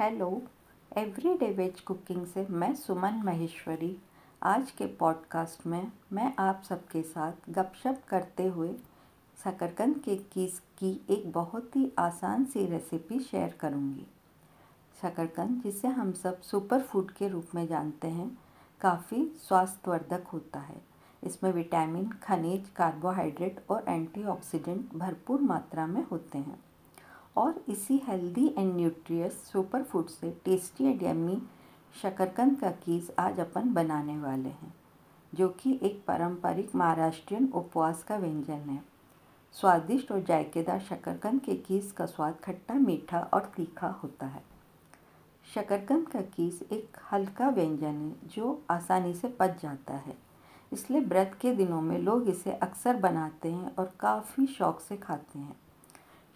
Hello everyday veg cooking से मैं सुमन महेश्वरी। आज के पॉडकास्ट में मैं आप सबके साथ गपशप करते हुए शकरकंद के कीस की एक बहुत ही आसान सी रेसिपी शेयर करूँगी। शकरकंद, जिसे हम सब सुपर फ़ूड के रूप में जानते हैं, काफ़ी स्वास्थ्यवर्धक होता है। इसमें विटामिन खनिज कार्बोहाइड्रेट और एंटीऑक्सीडेंट भरपूर मात्रा में होते हैं। और इसी healthy and nutritious super food से टेस्टी एंड यम्मी शकरकंद का कीस आज अपन बनाने वाले हैं, जो कि एक पारंपरिक महाराष्ट्रियन उपवास का व्यंजन है। स्वादिष्ट और जायकेदार शकरकंद के कीस का स्वाद खट्टा, मीठा और तीखा होता है। शकरकंद का कीस एक हल्का व्यंजन है, जो आसानी से पच जाता है। इसलिए व्रत के दिनों में लोग इसे अक्सर बनाते हैं और काफ़ी शौक से खाते हैं।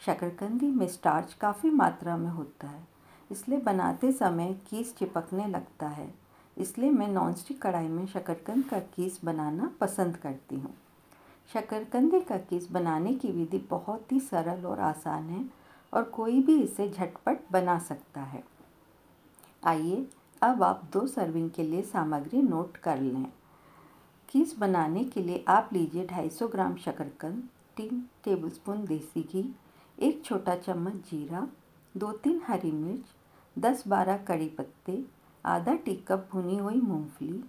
शकरकंदी में स्टार्च काफ़ी मात्रा में होता है, इसलिए बनाते समय कीस चिपकने लगता है। इसलिए मैं नॉनस्टिक कढ़ाई में शकरकंद का कीस बनाना पसंद करती हूँ। शकरकंदी का कीस बनाने की विधि बहुत ही सरल और आसान है और कोई भी इसे झटपट बना सकता है। आइए, अब आप दो सर्विंग के लिए सामग्री नोट कर लें। कीस बनाने के लिए आप लीजिए 250 ग्राम शकरकंद, तीन टेबलस्पून देसी घी एक छोटा चम्मच जीरा, दो तीन हरी मिर्च, दस बारह कड़ी पत्ते, आधा टी कप भुनी हुई मूंगफली,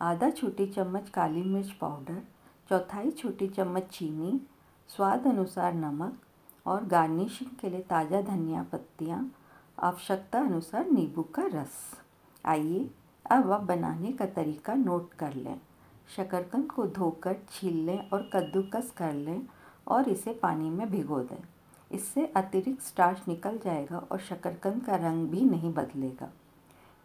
आधा छोटी चम्मच काली मिर्च पाउडर, चौथाई छोटी चम्मच चीनी, स्वाद अनुसार नमक और गार्निशिंग के लिए ताज़ा धनिया पत्तियाँ, आवश्यकता अनुसार नींबू का रस। आइए, अब आप बनाने का तरीका नोट कर लें। शकरकंद को धोकर छील लें और कद्दूकस कर लें और इसे पानी में भिगो दें। इससे अतिरिक्त स्टार्च निकल जाएगा और शकरकंद का रंग भी नहीं बदलेगा।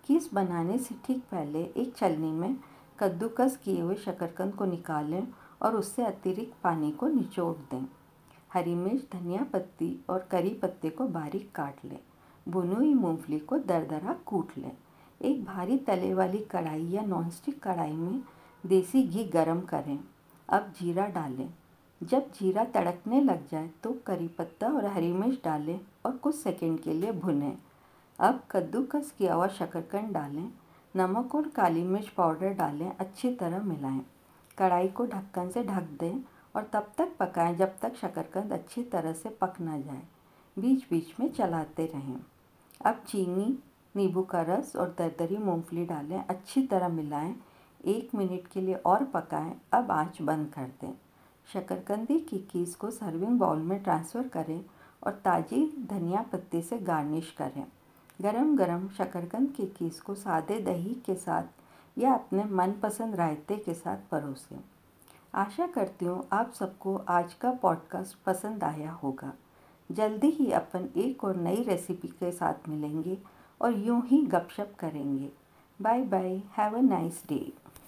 कीस बनाने से ठीक पहले एक छलनी में कद्दूकस किए हुए शकरकंद को निकालें और उससे अतिरिक्त पानी को निचोड़ दें। हरी मिर्च, धनिया पत्ती और करी पत्ते को बारीक काट लें। भुनी हुई मूंगफली को दरदरा कूट लें। एक भारी तले वाली कढ़ाई या नॉनस्टिक कढ़ाई में देसी घी गरम करें। अब जीरा डालें। जब जीरा तड़कने लग जाए तो करी पत्ता और हरी मिर्च डालें और कुछ सेकंड के लिए भुनें। अब कद्दूकस किया हुआ शकरकंद डालें। नमक और काली मिर्च पाउडर डालें, अच्छी तरह मिलाएँ। कढ़ाई को ढक्कन से ढक दें और तब तक पकाएँ जब तक शकरकंद अच्छी तरह से पक ना जाए। बीच बीच में चलाते रहें। अब चीनी, नींबू का रस और दरदरी मूंगफली डालें, अच्छी तरह मिलाएँ। एक मिनट के लिए और पकाएँ। अब आँच बंद कर दें। शकरकंदी की कीस को सर्विंग बाउल में ट्रांसफ़र करें और ताज़ी धनिया पत्ते से गार्निश करें। गरम गरम शकरकंद की कीस को सादे दही के साथ या अपने मनपसंद रायते के साथ परोसें। आशा करती हूँ आप सबको आज का पॉडकास्ट पसंद आया होगा। जल्दी ही अपन एक और नई रेसिपी के साथ मिलेंगे और यूँ ही गपशप करेंगे। Bye bye have a nice day